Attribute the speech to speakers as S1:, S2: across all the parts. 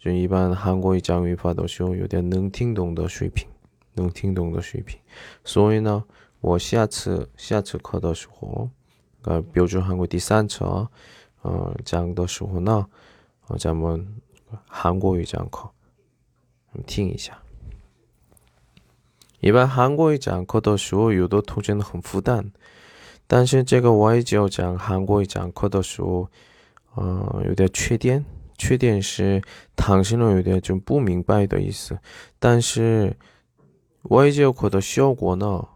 S1: 就一般韩国语讲语法的时候，有点能听懂的水平，能听懂的水平。所以呢，我下次下次课的时候，呃，标准韩国第三册，呃，讲的时候呢，咱们韩国语讲课，听一下。一般韩国语讲课的时候，有的同学很负担，但是这个外教讲韩国语讲课的时候，呃，有点缺点。缺点是당신은有点좀不明白的意思，但是外教课的效果呢，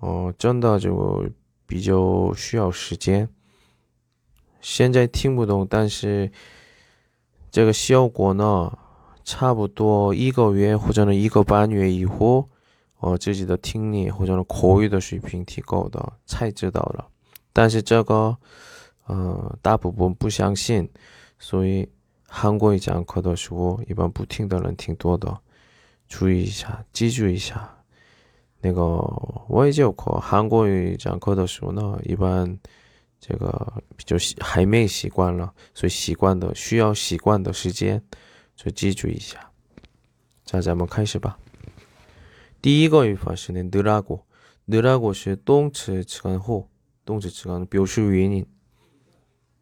S1: 哦，真的就比较需要时间。现在听不懂，但是这个效果呢，差不多一个月或者呢一个半月以后，哦，自己的听力或者呢口语的水平提高的才知道了。但是这个，呃，大部分不相信。 所以韩国语讲课的时候，一般不听的人挺多的。注意一下，记住一下。那个外教课韩国语讲课的时候呢，一般这个比较还没习惯了，所以习惯的需要习惯的时间，就记住一下。자咱们开始吧。第一个语法是는늘하 고， 늘하고是动词词根后，动词词根表示原因。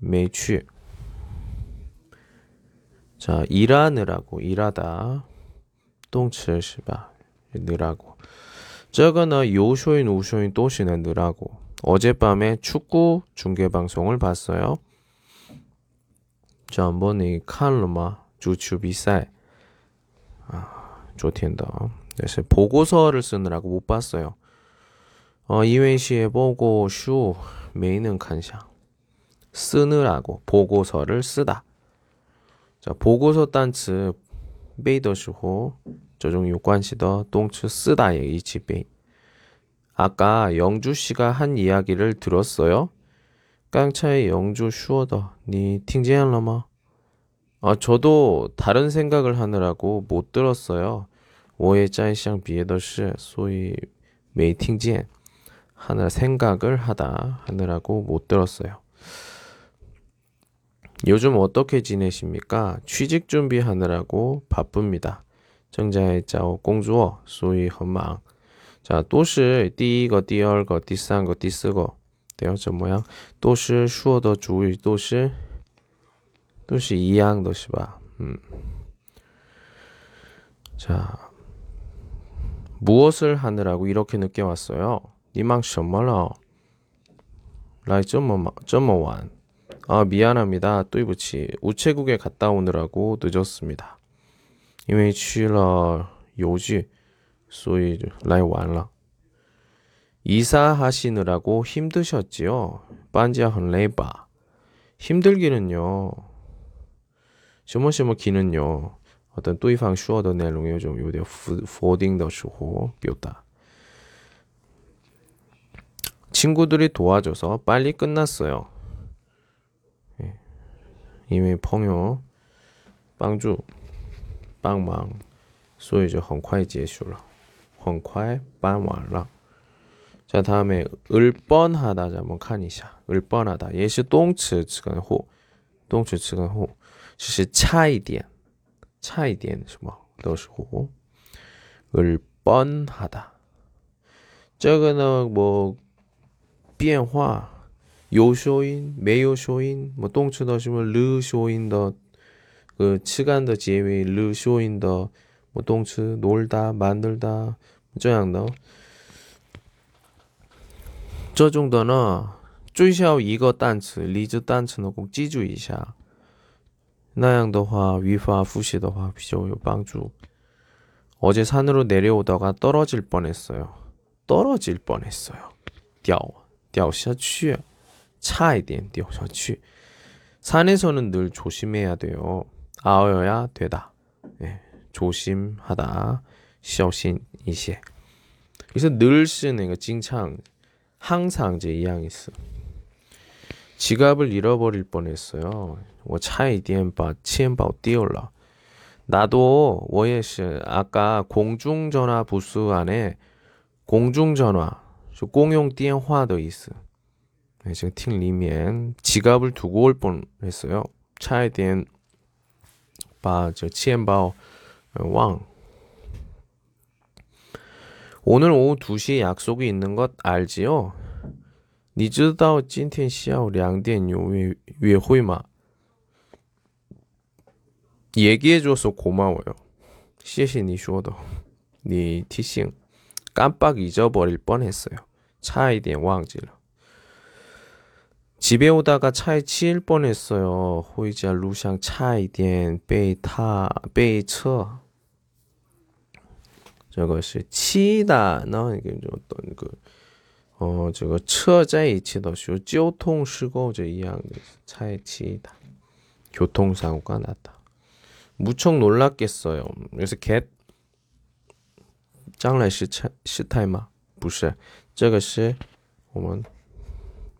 S1: 매취. 자, 일하느라고 일하다. 똥치시바 느라고. 저거는 요쇼인 우쇼인 또시는 느라고. 어젯밤에 축구 중계 방송을 봤어요. 저번에 칼로마 주추비赛. 아, 좋텐다. 그래서 보고서를 쓰느라고 못 봤어요. 어, 이웬시에 보고 슈 메이는 칸샹. 쓰느라고 보고서를 쓰다. 자, 보고서 단츠 베이더시호 저종 요관시더 똥츠 쓰다의 이치베이. 아까 영주 씨가 한 이야기를 들었어요? 깡차의 영주 슈어더 니 팅제할라마? 아, 저도 다른 생각을 하느라고 못 들었어요. 我也在想别的事 소위 메이팅제 하느라 생각을 하다 하느라고 못 들었어요. 요즘 어떻게 지내십니까? 취직 준비하느라고 바쁩니다. 정자의 짜오 공주어 소위 헌망. 자, 都是第一个、第二个、第三个、第四个，对哦，怎么样？ 都是说的主语都是都是一样的是吧？嗯。 자, 무엇을 하느라고 이렇게 늦게 왔어요? 니망 什么了来这么这么晚 아, 미안합니다. 또이부치 우체국에 갔다 오느라고 늦었습니다. 因为去了邮局所以来晚了. 이사하시느라고 힘드셨지요? 반지한 레바. 힘들기는요. 什么什么기는요. 어떤 对方说的内容有种有点否定的时候表达. 친구들이 도와줘서 빨리 끝났어요. 因为朋友帮助，所以就很快结束了，很快办完了。자 다음에 을뻔하다 한번 칸이샤. 을뻔하다. 예시 动词词根后, 动词词根后，只是差一点，差一点什么都是后. 을뻔하다. 这个呢，我变化。 有收音没有收音뭐动词的什么르收音的그 시간的结尾르收音的 뭐 동츠 놀다 만들다 这样的这种的呢最少一个单词例子单词呢꼭记住一下那样的话语法复习的话比较有帮助 어제 산으로 내려오다가 떨어질 뻔했어요 떨어질 뻔했어요 掉掉下去 差一点掉下去 산에서는 늘 조심해야 돼요 아어야 되다 네, 조심하다 小心一些 그래서 늘 쓰는 거 징창 항상 이제 이양 있어. 지갑을 잃어버릴 뻔했어요. 我差一点把钱包丢了. 나도 我也是 아까 공중전화 부스 안에 공중전화 公用电话도 있어. 네, 지금 팀里面 지갑을 두고 올 뻔했어요. 差一点把这钱包忘 오늘 오후 2시에 약속이 있는 것 알지요? 你知道今天下午两点有约约会吗? 얘기해줘서 고마워요. 谢谢你说的.你提醒. 깜빡 잊어버릴 뻔했어요. 차에点 忘记了. 집에 오다가 차에 치일 뻔했어요. 호이자 루샹 차에点 被他被车 这个是气的呢，一个就等个哦，这个车在一起的时候交通事故这一样的차에气的 교통사고가 났다. 무척 놀랐겠어요. 그래서 get 将来是态，是态吗？不是，这个是我们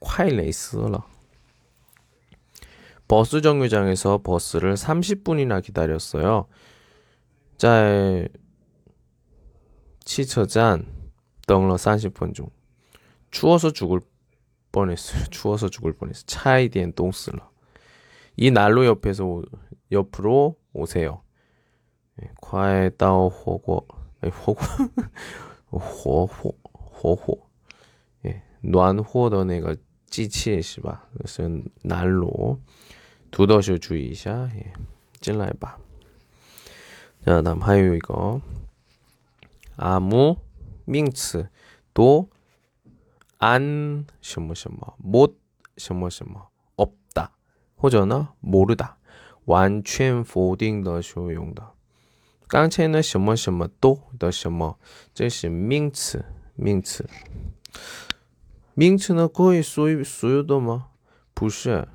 S1: 콰일레이스라. 버스 정류장에서 버스를 30분이나 기다렸어요. 짤 치처잔 等了 30분 중. 추워서 죽을 뻔했어요. 추워서 죽을 뻔했어요. 차이디엔 똥슬러. 이 난로 옆에서 오, 옆으로 오세요. 예, 과에 따오 호고 호고 호호 호호 예, 暖和的那个 机器是吧? 그래서 난로 读到时注意一下. 예, 进来吧. 자, 다음 하요 이거. 아무 名词多安什么什么못什么什么 없다 或者呢 모르다 刚才呢什么什么都的什么这是名词名词 名词呢可以所有所有的吗不是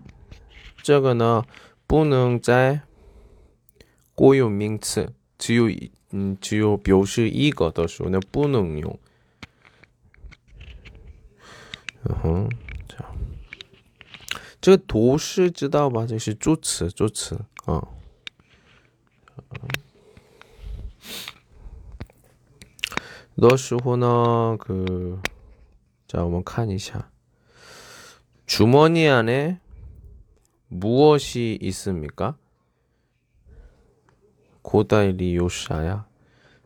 S1: 这个呢不能在固有名词只有嗯只有表示一个的时候呢不能用嗯哼，这样。这个图示知道吧？这是助词，助词啊。的时候呢，그 자， 我们看一下，주머니 안에 무엇이 있습니까? 고다이리 요샤야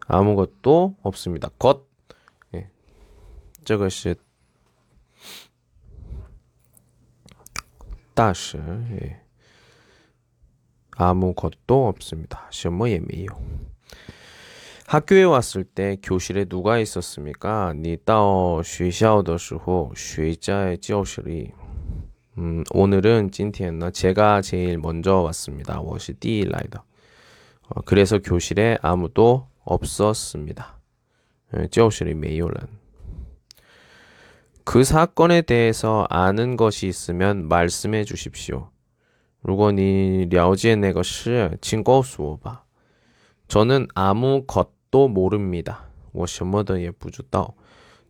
S1: 아무것도 없습니다. 것. 예. 这个是 다시 예. 아무것도 없습니다. 什么也没有. 학교에 왔을 때 교실에 누가 있었습니까? 你到学校的时候谁在教室里? 음, 오늘은 今天呢 제가 제일 먼저 왔습니다. 我是第一来的. 어, 그래서 교실에 아무도 없었습니다. 教室里没有人.그 사건에 대해서 아는 것이 있으면 말씀해 주십시오. 如果你了解那个事,请告诉我吧. 저는 아무것 도 모릅니다. 我什么都也不知道.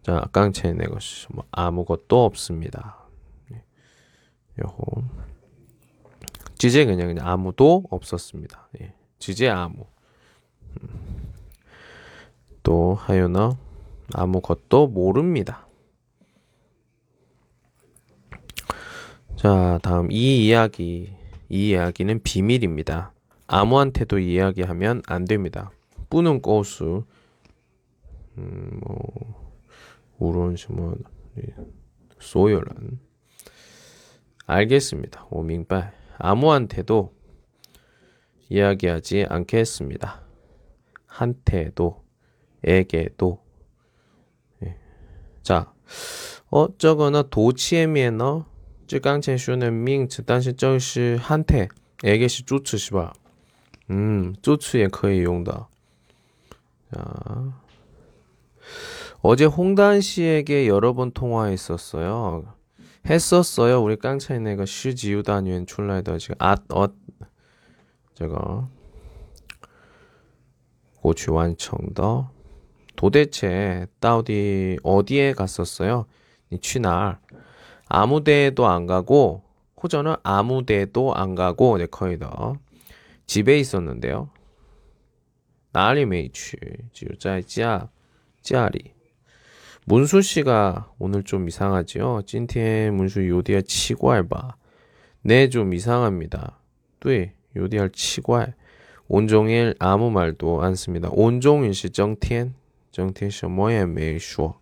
S1: 자, 刚才那个是什么? 아무것도 없습니다. 요호. 지제 그냥 그냥 아무도 없었습니다. 예. 지제 아무. 음. 또 하요너 아무것도 모릅니다. 자, 다음 이 이야기. 이 이야기는 비밀입니다. 아무한테도 이야기하면 안 됩니다. 뿌는 꼬수, 음, 뭐, 우론, 뭐, 소요란. 알겠습니다. 오밍발. 아무한테도 이야기하지 않겠습니다. 한테도, 에게도. 예. 자, 어, 저거는 도치에미에너 就刚才说的名词，但是这是한테，에게是助词是吧？嗯，助词也可以用的。 자, 어제 홍단 씨에게 여러 번 통화했었어요. 했었어요. 우리 깡차이 내가 시지우단위엔 출라이더 지금 앗, 엇, 저거 고추 완청더 도대체 따디 어디에 갔었어요? 니 취날 아무 데도 안 가고 호전은 아무 데도 안 가고 네 거의 더 집에 있었는데요. 나리 메이취 지우자이지야 지아리 문수 씨가 오늘 좀 이상하지요. 찐티에 문수 요디알 치과알바 네 좀 이상합니다. 네 요디알 치과알 온종일 아무 말도 안 씁니다. 온종일 시 정티엔 정티엔 什么也没说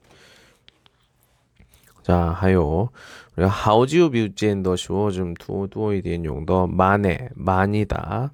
S1: 자, 하요. 우리가 하우지우 뷰젠더 좀 두두이点用的 만에 많이다.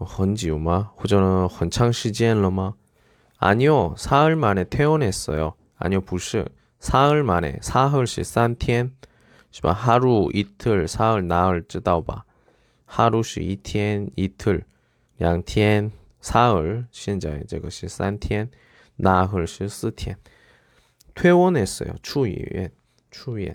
S1: 헌지요 마? 호전은 헌창 시지엔러 마? 아니요, 사흘 만에 퇴원했어요. 아니요, 부시. 사흘 만에, 사흘시 산티엔. 시바 하루, 이틀, 사흘, 나흘, 쯔다오바. 하루시 이티엔, 이틀, 양티엔, 사흘, 신자의 저것이 산티엔, 나흘시 스티엔. 퇴원했어요. 추위엔, 추위엔.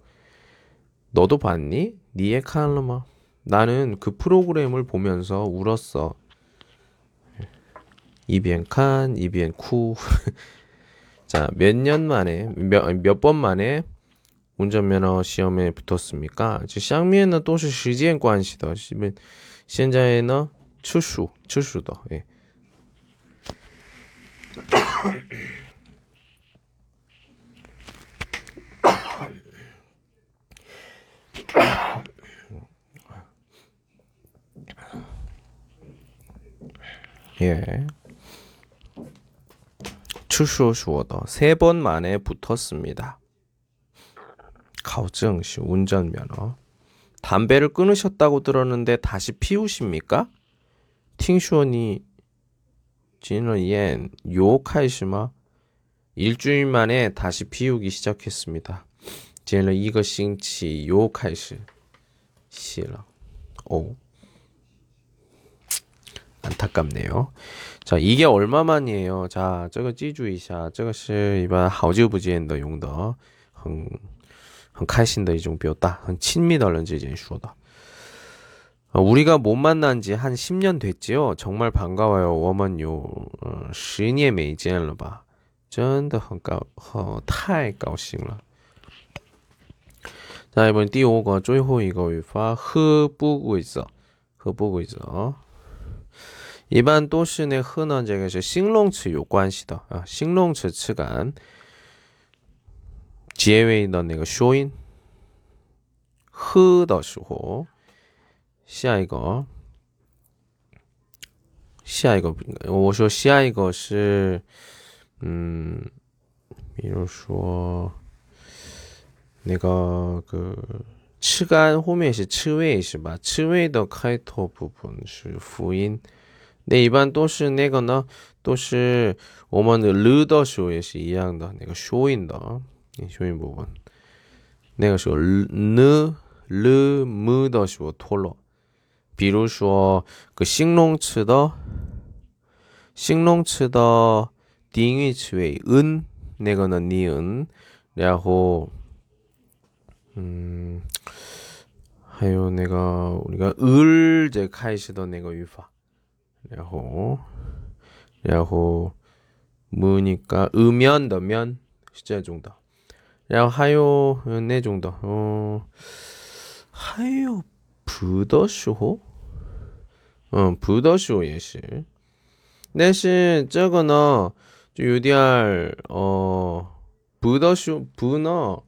S1: 너도 봤니? 니에 칸르마? 나는 그 프로그램을 보면서 울었어. 이비엔 칸, 이비엔 쿠. 자, 몇 년 만에, 몇, 몇 번 만에 운전면허 시험에 붙었습니까? 这上面呢都是时间关系的，现在呢出数出数的， 예. 예. 추쇼슈어더 세 번 만에 붙었습니다. 가오증시 운전면허. 담배를 끊으셨다고 들었는데 다시 피우십니까? 팅슈언이 진어옌 요카이시마 일주일 만에 다시 피우기 시작했습니다. 제일 이거 싱치 요카이시 시라 오 안타깝네요. 자, 이게 얼마만이에요? 자, 这个记住一下这个是一般好久不见的用的 很很开心的一种表达很亲密的人之间说的 어, 우리가 못 만난 지 한 10년 됐지요. 정말 반가워요. 我们有 어, 10年没见了吧真的很高太高兴了 자, 이번 第五个最后一个语法呵不规则呵不规则 一般都是那呵呢，这个是形容词有关系的啊，形容词词干结尾的那个缩音呵的时候，下一个，下一个，我说下一个是，嗯，比如说那个个吃干后面是吃味是吧？吃味的开头部分是辅音。 那一般都是那个呢，都是我们的 l 的时候也是一样的，那个 showing 的啊，showing 部分，那个时候 n l m 的时候脱落。比如说个形容词的，形容词的定义词为 n，那个呢 n，然后嗯，还有那个那个 l 这开始的那个语法。 然后，然后，뭐니까음면더 면， 是这种的。然后还有那种的，嗯，还有不的时候，嗯，不的时候也是。但是这个呢，就有点儿，哦，不的时候不呢，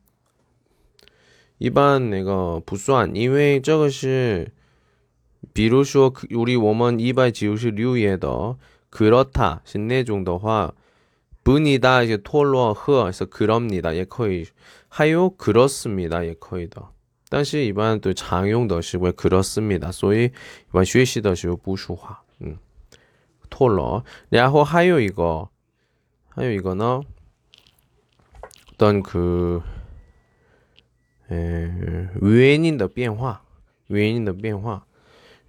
S1: 一般那个不算，因为这个是。 比如说，우리워먼이발지우시류에도그렇다신내中的话，뿐이다이제토로허그래서그럽니다也可以，还有그렇습니다也可以的。但是，一般对常用的是为그렇습니다所以一般学习的时候不说话。嗯，토로然后还有一个，还有一个呢，等그呃，原因的变化，原因的变化。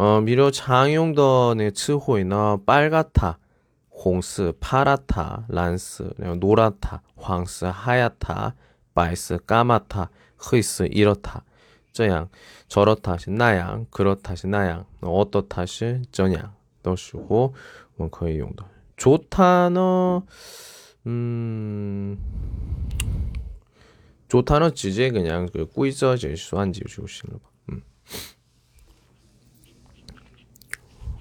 S1: 어, 미료 장용던의 츠호이나 빨갛다, 홍스, 파랗다, 란스, 노랗다, 황스, 하얗다, 빨스, 까맣다, 흐이스, 이렇다, 저양, 저렇다시, 나양, 그렇다시, 나양, 어, 어떻다시, 저양, 너时候 뭐 거의 용도. 좋다는 음, 좋다는 지제 그냥 그 꾸이저 제수한 지우시고 거 음.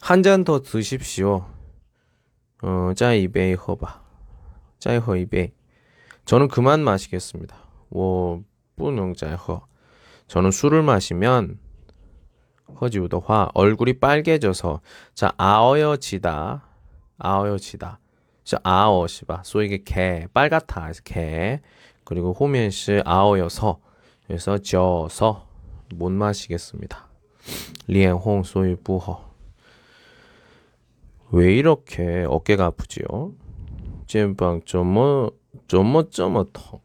S1: 한 잔 더 드십시오. 어, 짜이 베이 허바. 짜이 허이 베이. 저는 그만 마시겠습니다. 워 뿌능 짜이 허. 저는 술을 마시면 허지우더화 얼굴이 빨개져서 자 아어여지다 아어여지다 자 아어시바 소 이게 개 빨갛다 개 그리고 호면시 아어여서 그래서 져서 못 마시겠습니다 리엔 홍 소유 부허 왜 이렇게 어깨가 아프지요? 찐빵 점머 점머 점머 턱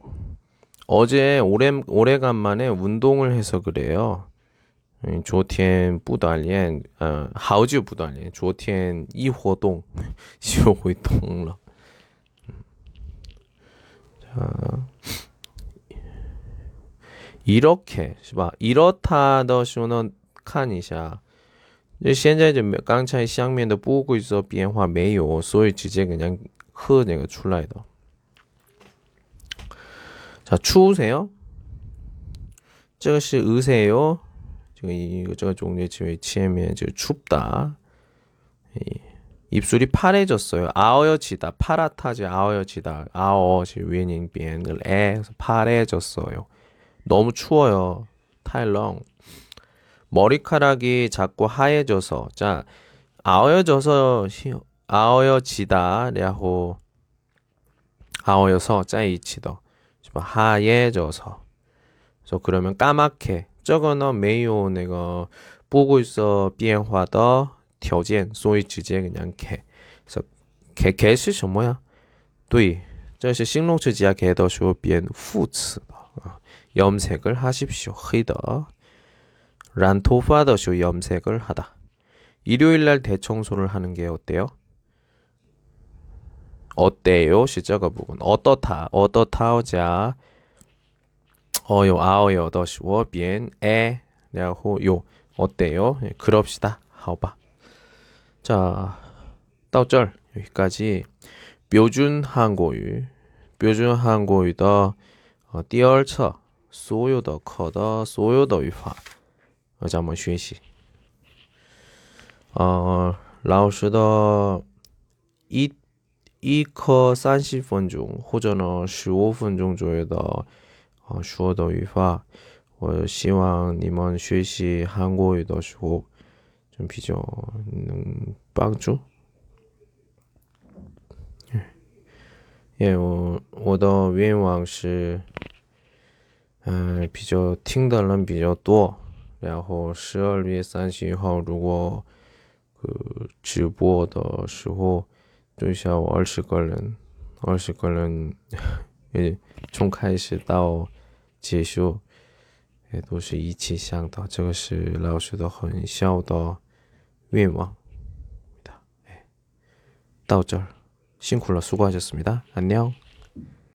S1: 어제 오래 오래간만에 운동을 해서 그래요. 조티엔 부달리엔 어, 하우지 부달리엔 조티엔 이活动 시호活动了. 자 이렇게 是吧? 이렇다 더 쇼는 칸이샤 现在就刚才相面的不规则变化没有，所以直接그냥喝那个出来的。자 추우세요? 这个是 으세요? 这个这个종류의前面就 춥다. 입술이 파래졌어요. 아어여지다. 파랗다지 아어여지다. 아어지 윈잉변을 에 파래졌어요. 너무 추워요. 타일렁. 머리카락이 자꾸 하얘져서 자 아어여져서 히- 아어여지다 然后 아어여서 在一起的 하얘져서 그래서 그러면 까맣게 저거는 没有那个보고 있어 变化的条件所以直接 그냥 개 그래서 개 개是什么呀对这是形容词加개的时候变副词的 염색을 하십시오. 黑的. 란토파的 时候 염색을 하다. 일요일 날 대청소를 하는 게 어때요? 어때요? 시작가 부분. 어떻다. 어떻다오자. 어요 아어요 더 시워 bien 에然后 요 어때요? 예, 그럽시다. 好吧. 자, 到这儿 여기까지 标准 한국어 标准 한국어 的呃第二册所有的课的所有的语法， 呃，咱们学习。呃，老师的一一课三十分钟或者呢十五分钟左右的呃说的语法，我希望你们学习韩国语的时候就比较能帮助。 예, 我我的愿望是。嗯，比较听的人比较多，然后十二月三十一号如果그直播的时候最少二十个人，二十个人也从开始到结束也都是一起想的，这个是老师的很小的愿望的。到这儿辛苦了，수고하셨습니다。 안녕。